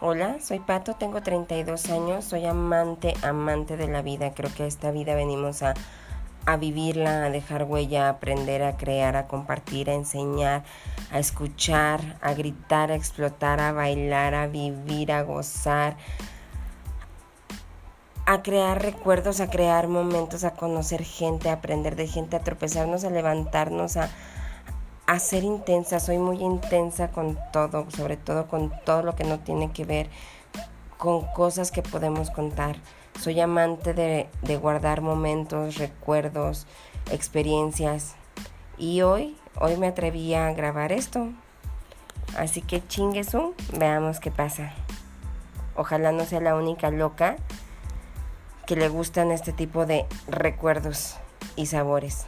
Hola, soy Pato, tengo 32 años, soy amante, amante de la vida. Creo que esta vida venimos a, a vivirla, a dejar huella, a aprender, a crear, a compartir, a enseñar, a escuchar, a gritar, a explotar, a bailar, a vivir, a gozar, a crear recuerdos, a crear momentos, a conocer gente, a aprender de gente, a tropezarnos, a levantarnos, a a ser intensa, soy muy intensa con todo, sobre todo con todo lo que no tiene que ver con cosas que podemos contar. Soy amante de, guardar momentos, recuerdos, experiencias. Y hoy, hoy me atreví a grabar esto. Así que chinguesu, veamos qué pasa. Ojalá no sea la única loca que le gustan este tipo de recuerdos y sabores.